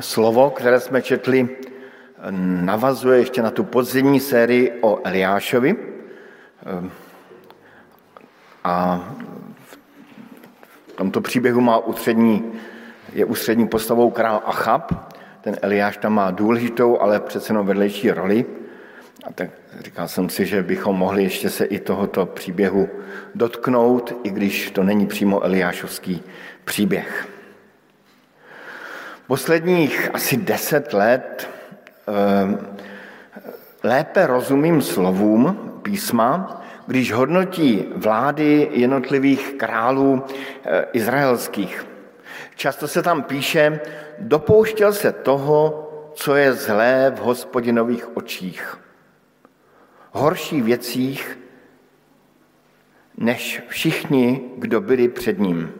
Slovo, které jsme četli, navazuje ještě na tu podzimní sérii o Eliášovi. A v tomto příběhu má ústřední, je ústřední postavou král Achab. Ten Eliáš tam má důležitou, ale přece jenom vedlejší roli. A tak říkal jsem si, že bychom mohli ještě se i tohoto příběhu dotknout, i když to není přímo Eliášovský příběh. Posledních asi deset let ehm, lépe rozumím slovům písma, když hodnotí vlády jednotlivých králů eh, izraelských. Často se tam píše, dopouštěl se toho, co je zlé v hospodinových očích. Horší věcích, než všichni, kdo byli před ním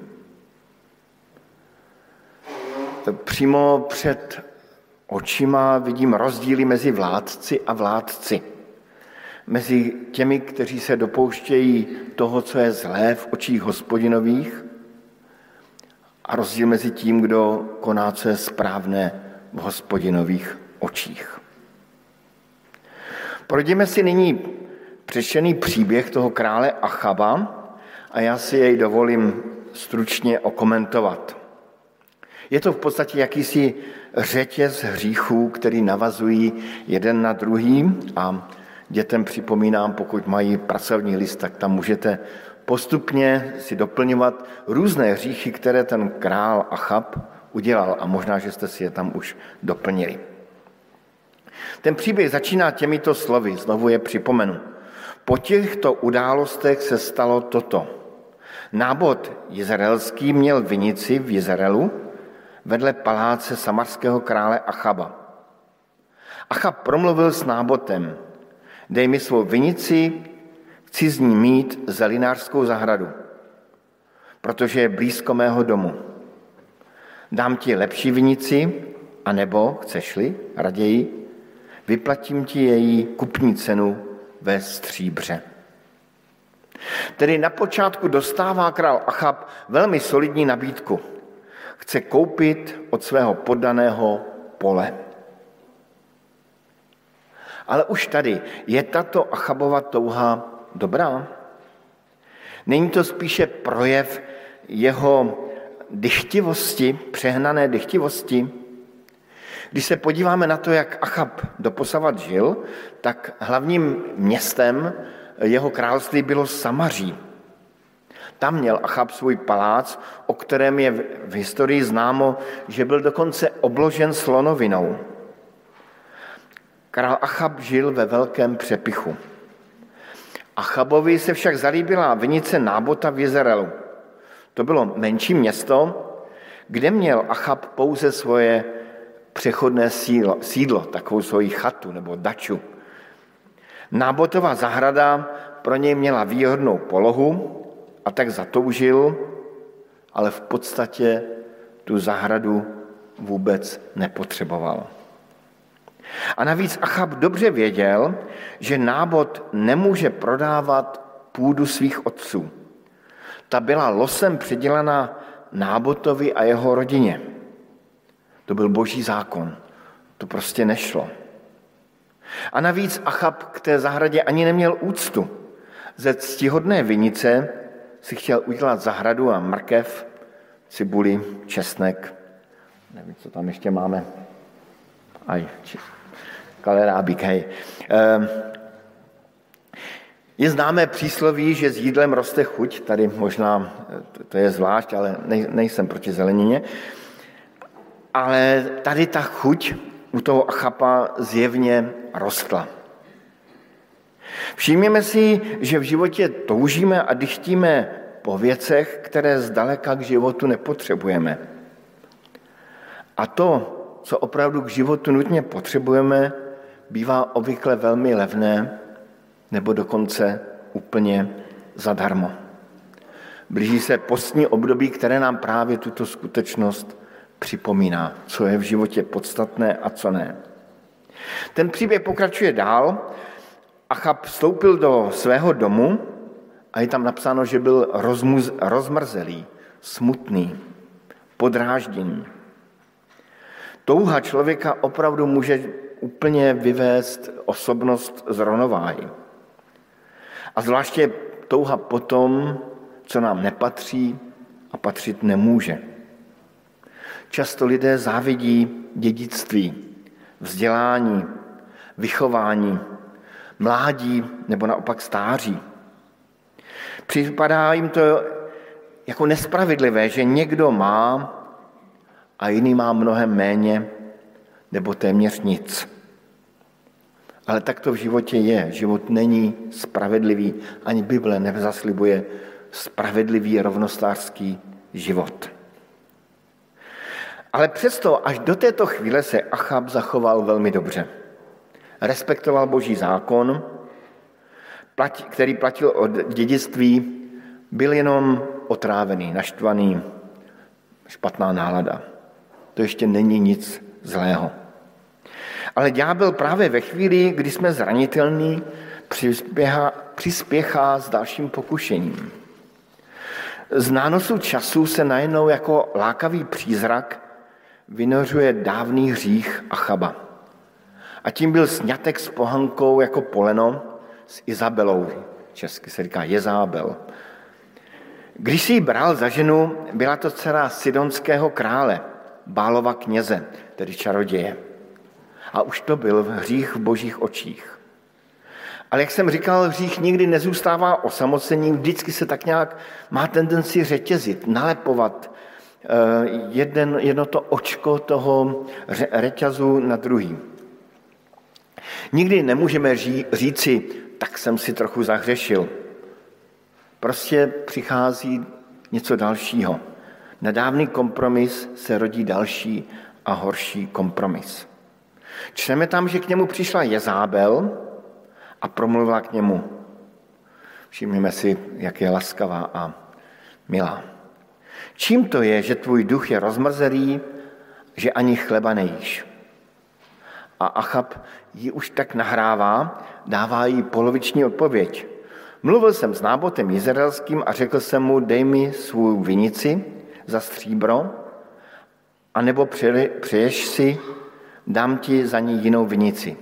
přímo před očima vidím rozdíly mezi vládci a vládci. Mezi těmi, kteří se dopouštějí toho, co je zlé v očích hospodinových a rozdíl mezi tím, kdo koná, co je správné v hospodinových očích. Projdeme si nyní přečtený příběh toho krále Achaba a já si jej dovolím stručně okomentovat. Je to v podstatě jakýsi řetěz hříchů, který navazují jeden na druhý a dětem připomínám, pokud mají pracovní list, tak tam můžete postupně si doplňovat různé hříchy, které ten král Achab udělal a možná, že jste si je tam už doplnili. Ten příběh začíná těmito slovy, znovu je připomenu. Po těchto událostech se stalo toto. Nábod izraelský měl vinici v Izraelu, vedle paláce samarského krále Achaba. Achab promluvil s nábotem, dej mi svou vinici, chci z ní mít zelinářskou zahradu, protože je blízko mého domu. Dám ti lepší vinici, anebo, chceš-li, raději, vyplatím ti její kupní cenu ve stříbře. Tedy na počátku dostává král Achab velmi solidní nabídku – chce koupit od svého poddaného pole. Ale už tady je tato Achabova touha dobrá? Není to spíše projev jeho dychtivosti, přehnané dychtivosti? Když se podíváme na to, jak Achab doposavat žil, tak hlavním městem jeho království bylo Samaří. Tam měl Achab svůj palác, o kterém je v historii známo, že byl dokonce obložen slonovinou. Král Achab žil ve velkém přepichu. Achabovi se však zalíbila vinice Nábota v Izraelu. To bylo menší město, kde měl Achab pouze svoje přechodné sídlo, sídlo takovou svoji chatu nebo daču. Nábotová zahrada pro něj měla výhodnou polohu, a tak zatoužil, ale v podstatě tu zahradu vůbec nepotřeboval. A navíc Achab dobře věděl, že nábod nemůže prodávat půdu svých otců. Ta byla losem přidělena nábotovi a jeho rodině. To byl boží zákon. To prostě nešlo. A navíc Achab k té zahradě ani neměl úctu. Ze ctihodné vinice si chtěl udělat zahradu a mrkev, cibuli, česnek, nevím, co tam ještě máme, aj, kalerábík, hej. Ehm, je známé přísloví, že s jídlem roste chuť, tady možná to je zvlášť, ale nejsem proti zelenině, ale tady ta chuť u toho achapa zjevně rostla. Všimněme si, že v životě toužíme a dychtíme po věcech, které zdaleka k životu nepotřebujeme. A to, co opravdu k životu nutně potřebujeme, bývá obvykle velmi levné nebo dokonce úplně zadarmo. Blíží se postní období, které nám právě tuto skutečnost připomíná, co je v životě podstatné a co ne. Ten příběh pokračuje dál Achab vstoupil do svého domu a je tam napsáno, že byl rozmuz, rozmrzelý, smutný, podrážděný. Touha člověka opravdu může úplně vyvést osobnost z rovnováhy. A zvláště touha potom, co nám nepatří a patřit nemůže. Často lidé závidí dědictví, vzdělání, vychování, mládí nebo naopak stáří. Připadá jim to jako nespravedlivé, že někdo má a jiný má mnohem méně nebo téměř nic. Ale tak to v životě je. Život není spravedlivý. Ani Bible nezaslibuje spravedlivý rovnostářský život. Ale přesto až do této chvíle se Achab zachoval velmi dobře. Respektoval boží zákon, který platil od dědictví, byl jenom otrávený, naštvaný, špatná nálada. To ještě není nic zlého. Ale ďábel právě ve chvíli, kdy jsme zranitelní, přispěchá, přispěchá s dalším pokušením. Z nánosu času se najednou jako lákavý přízrak vynořuje dávný hřích Achaba. A tím byl snětek s pohankou jako poleno s Izabelou. Česky se říká Jezábel. Když si ji bral za ženu, byla to dcera sidonského krále, Bálova kněze, tedy čaroděje. A už to byl hřích v božích očích. Ale jak jsem říkal, hřích nikdy nezůstává osamocením, vždycky se tak nějak má tendenci řetězit, nalepovat eh, jeden, jedno to očko toho řetězu na druhý. Nikdy nemůžeme ří, říci, tak jsem si trochu zahřešil. Prostě přichází něco dalšího. Nedávný kompromis se rodí další a horší kompromis. Čteme tam, že k němu přišla Jezábel a promluvila k němu. Všimněme si, jak je laskavá a milá. Čím to je, že tvůj duch je rozmrzelý, že ani chleba nejíš? A Achab ji už tak nahrává, dává jí poloviční odpověď. Mluvil jsem s nábotem izraelským a řekl jsem mu, dej mi svou vinici za stříbro, anebo přeješ si, dám ti za ní jinou vinici.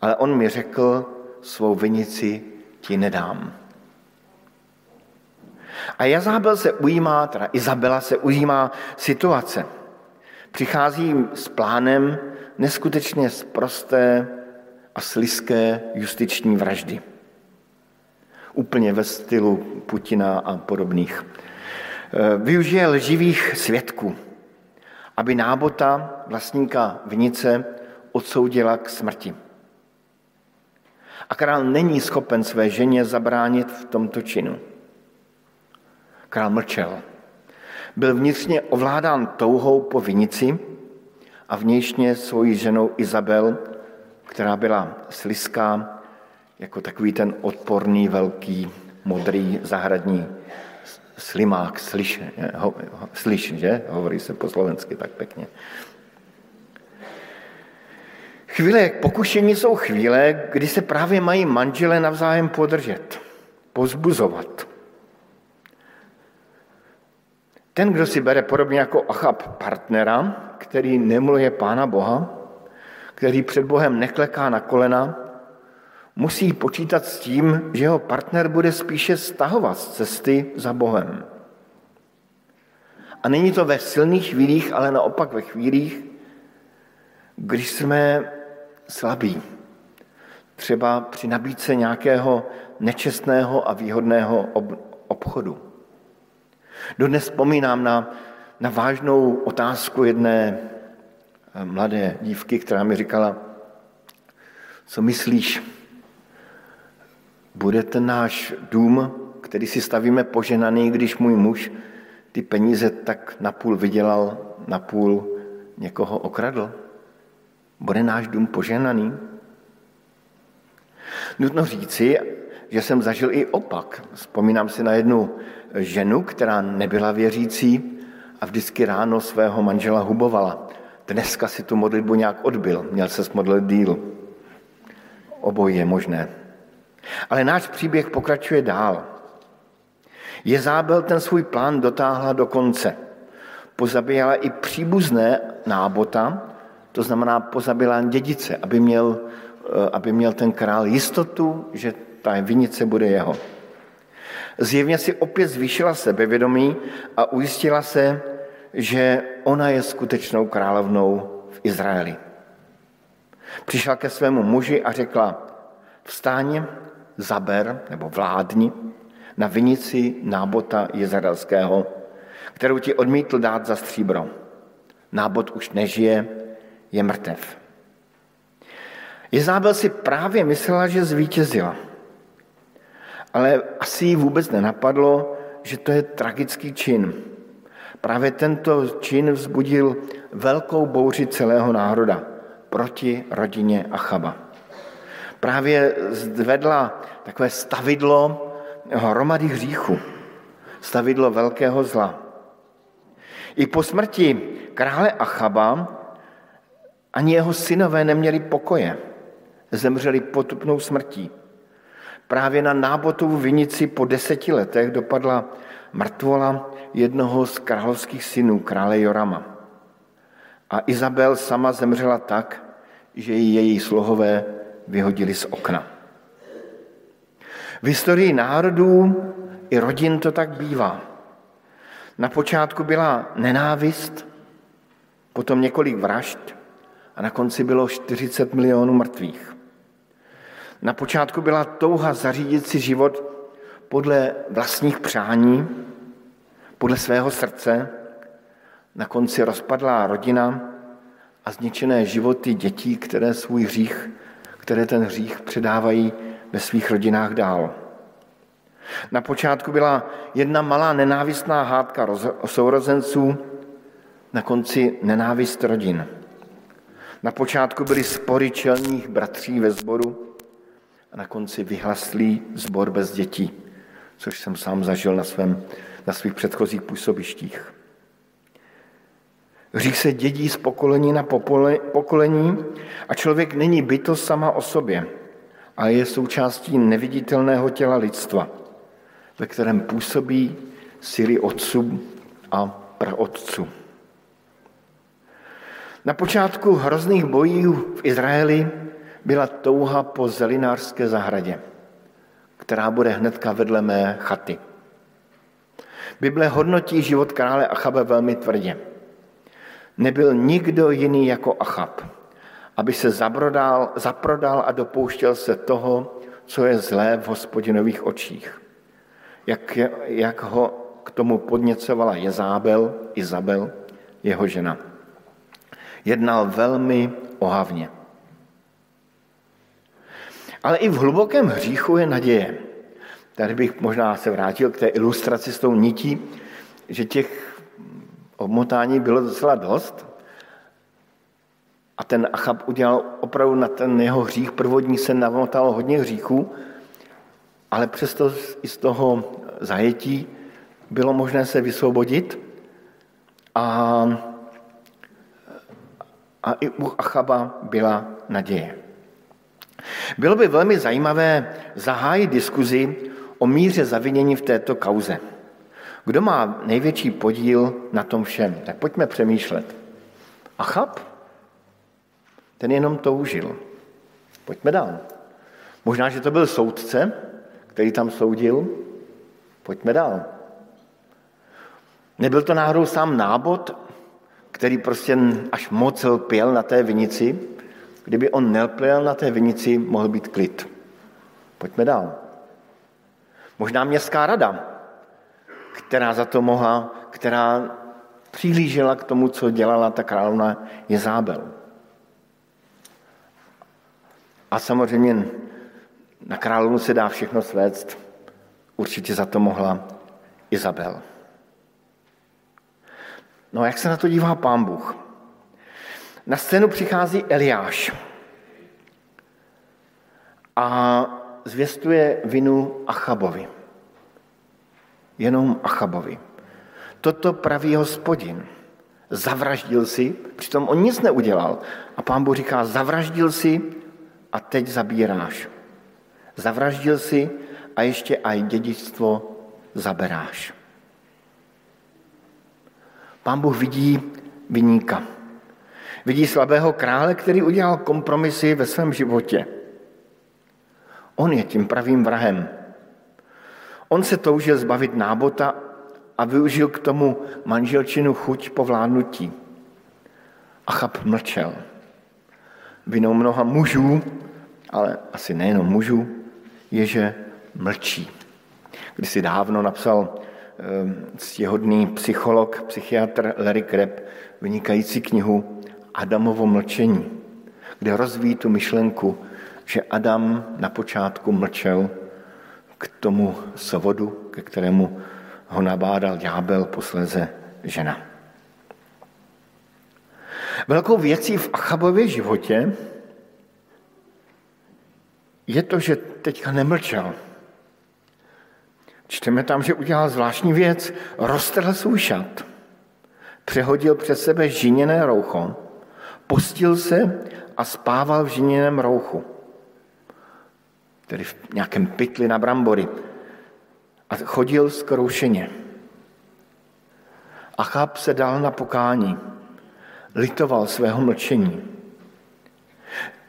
Ale on mi řekl, svou vinici ti nedám. A Jazábel se ujímá, teda Izabela se ujímá situace. Přichází s plánem neskutečně prosté a sliské justiční vraždy. Úplně ve stylu Putina a podobných. E, využije lživých svědků, aby nábota vlastníka vinice odsoudila k smrti. A král není schopen své ženě zabránit v tomto činu. Král mlčel. Byl vnitřně ovládán touhou po vinici a vnějšně svojí ženou Izabel, která byla sliská, jako takový ten odporný, velký, modrý, zahradní slimák, slyš, ho, slyš, že? Hovorí se po slovensky tak pěkně. Chvíle pokušení jsou chvíle, kdy se právě mají manžele navzájem podržet, pozbuzovat. Ten, kdo si bere podobně jako Achab partnera, který nemluje Pána Boha, který před Bohem nekleká na kolena, musí počítat s tím, že jeho partner bude spíše stahovat z cesty za Bohem. A není to ve silných chvílích, ale naopak ve chvílích, když jsme slabí. Třeba při nabídce nějakého nečestného a výhodného obchodu. Dodnes vzpomínám na, na vážnou otázku jedné eh, mladé dívky, která mi říkala, co myslíš, bude ten náš dům, který si stavíme poženaný, když můj muž ty peníze tak napůl vydělal, napůl někoho okradl? Bude náš dům poženaný? Nutno říci, že jsem zažil i opak. Vzpomínám si na jednu ženu, která nebyla věřící a vždycky ráno svého manžela hubovala. Dneska si tu modlitbu nějak odbil, měl se smodlit díl. Obojí je možné. Ale náš příběh pokračuje dál. Jezábel ten svůj plán dotáhla do konce. Pozabíjela i příbuzné nábota, to znamená pozabila dědice, aby měl, eh, aby měl ten král jistotu, že ta vinice bude jeho. Zjevně si opět zvýšila sebevědomí a ujistila se, že ona je skutečnou královnou v Izraeli. Přišla ke svému muži a řekla, vstáň, zaber nebo vládni na vinici nábota jezerelského, kterou ti odmítl dát za stříbro. Nábot už nežije, je mrtev. Jezábel si právě myslela, že zvítězila. Ale asi jí vůbec nenapadlo, že to je tragický čin. Právě tento čin vzbudil velkou bouři celého národa proti rodině Achaba. Právě zvedla takové stavidlo hromady hříchu, stavidlo velkého zla. I po smrti krále Achaba ani jeho synové neměli pokoje. Zemřeli potupnou smrtí. Právě na nábotovu vinici po deseti letech dopadla mrtvola jednoho z královských synů, krále Jorama. A Izabel sama zemřela tak, že ji její slohové vyhodili z okna. V historii národů i rodin to tak bývá. Na počátku byla nenávist, potom několik vražd a na konci bylo 40 milionů mrtvých. Na počátku byla touha zařídit si život podle vlastních přání, podle svého srdce, na konci rozpadlá rodina a zničené životy dětí, které svůj hřích, které ten hřích předávají ve svých rodinách dál. Na počátku byla jedna malá nenávistná hádka sourozenců, na konci nenávist rodin. Na počátku byly spory čelních bratří ve sboru a na konci vyhlaslý zbor bez dětí, což jsem sám zažil na, svém, na svých předchozích působištích. Hřích se dědí z pokolení na pokolení a člověk není bytost sama o sobě, ale je součástí neviditelného těla lidstva, ve kterém působí síly otců a praotců. Na počátku hrozných bojů v Izraeli byla touha po zelinářské zahradě, která bude hnedka vedle mé chaty. Bible hodnotí život krále Achabe velmi tvrdě. Nebyl nikdo jiný jako Achab, aby se zabrodal, zaprodal a dopouštěl se toho, co je zlé v hospodinových očích. Jak, jak ho k tomu podněcovala Jezábel, Izabel, jeho žena. Jednal velmi ohavně. Ale i v hlubokém hříchu je naděje. Tady bych možná se vrátil k té ilustraci s tou nití, že těch obmotání bylo docela dost. A ten Achab udělal opravdu na ten jeho hřích, prvodní se navotalo hodně hříchů, ale přesto i z toho zajetí bylo možné se vysvobodit a, a i u Achaba byla naděje. Bylo by velmi zajímavé zahájit diskuzi o míře zavinění v této kauze. Kdo má největší podíl na tom všem? Tak pojďme přemýšlet. Achab? Ten jenom toužil. Pojďme dál. Možná, že to byl soudce, který tam soudil. Pojďme dál. Nebyl to náhodou sám nábod, který prostě až moc lpěl na té vinici Kdyby on nelpěl na té vinici, mohl být klid. Pojďme dál. Možná městská rada, která za to mohla, která přihlížela k tomu, co dělala ta královna Jezábel. A samozřejmě na královnu se dá všechno svést. Určitě za to mohla Izabel. No a jak se na to dívá pán Bůh? Na scénu přichází Eliáš a zvěstuje vinu Achabovi. Jenom Achabovi. Toto praví hospodin. Zavraždil si, přitom on nic neudělal. A pán Bůh říká, zavraždil si a teď zabíráš. Zavraždil si a ještě aj dědictvo zaberáš. pán Bůh vidí vyníka. Vidí slabého krále, který udělal kompromisy ve svém životě. On je tím pravým vrahem. On se toužil zbavit nábota a využil k tomu manželčinu chuť po vládnutí. Achab mlčel. Vinou mnoha mužů, ale asi nejenom mužů, je, že mlčí. Když si dávno napsal ehm, ctihodný psycholog, psychiatr Larry Kreb vynikající knihu Adamovo mlčení, kde rozvíjí tu myšlenku, že Adam na počátku mlčel k tomu svodu, ke kterému ho nabádal ďábel, posléze žena. Velkou věcí v Achabově životě je to, že teďka nemlčel. Čteme tam, že udělal zvláštní věc, roztrhl svůj šat, přehodil před sebe žiněné roucho, postil se a spával v žiněném rouchu, tedy v nějakém pytli na brambory, a chodil zkroušeně. Achab se dal na pokání, litoval svého mlčení.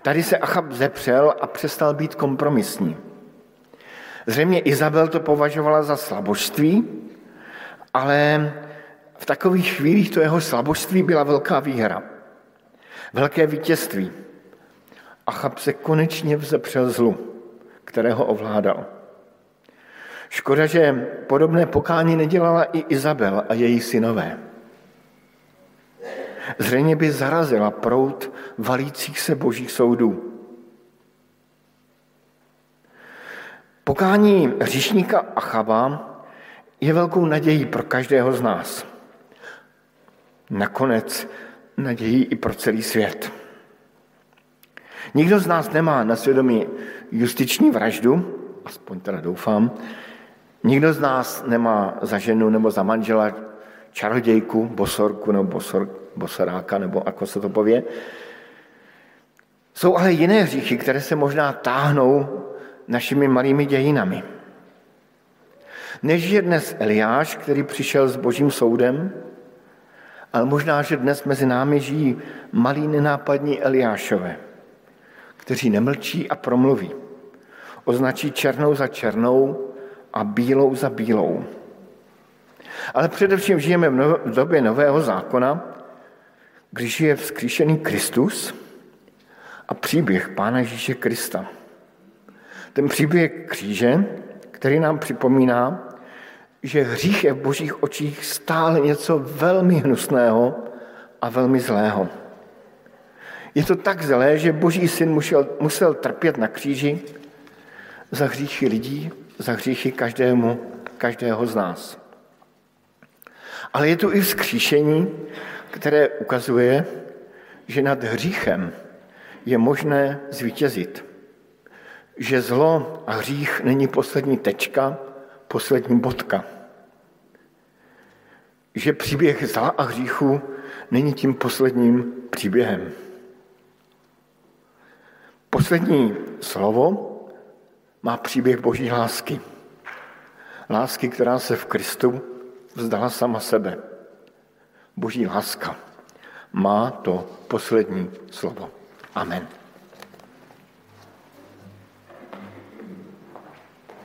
Tady se Achab zepřel a přestal být kompromisní. Zřejmě Izabel to považovala za slabožství, ale v takových chvílích to jeho slabožství byla velká výhra. Velké vítězství. Achab se konečně vzepřel zlu, kterého ovládal. Škoda, že podobné pokání nedělala i Izabel a její synové. Zřejmě by zarazila prout valících se božích soudů. Pokání hříšníka Achaba je velkou nadějí pro každého z nás. Nakonec nadějí i pro celý svět. Nikdo z nás nemá na svědomí justiční vraždu, aspoň teda doufám, nikdo z nás nemá za ženu nebo za manžela čarodějku, bosorku nebo bosor, bosoráka, nebo ako se to pově. Jsou ale jiné hříchy, které se možná táhnou našimi malými dějinami. Než je dnes Eliáš, který přišel s božím soudem, ale možná, že dnes mezi námi žijí malí nenápadní Eliášové, kteří nemlčí a promluví. Označí černou za černou a bílou za bílou. Ale především žijeme v době nového zákona, když je vzkříšený Kristus a příběh Pána Ježíše Krista. Ten příběh kříže, který nám připomíná, že hřích je v božích očích stále něco velmi hnusného a velmi zlého. Je to tak zlé, že boží syn musel, musel trpět na kříži za hříchy lidí, za hříchy každému, každého z nás. Ale je tu i vzkříšení, které ukazuje, že nad hříchem je možné zvítězit. Že zlo a hřích není poslední tečka, poslední bodka. Že příběh zla a hříchu není tím posledním příběhem. Poslední slovo má příběh boží lásky. Lásky, která se v Kristu vzdala sama sebe. Boží láska má to poslední slovo. Amen.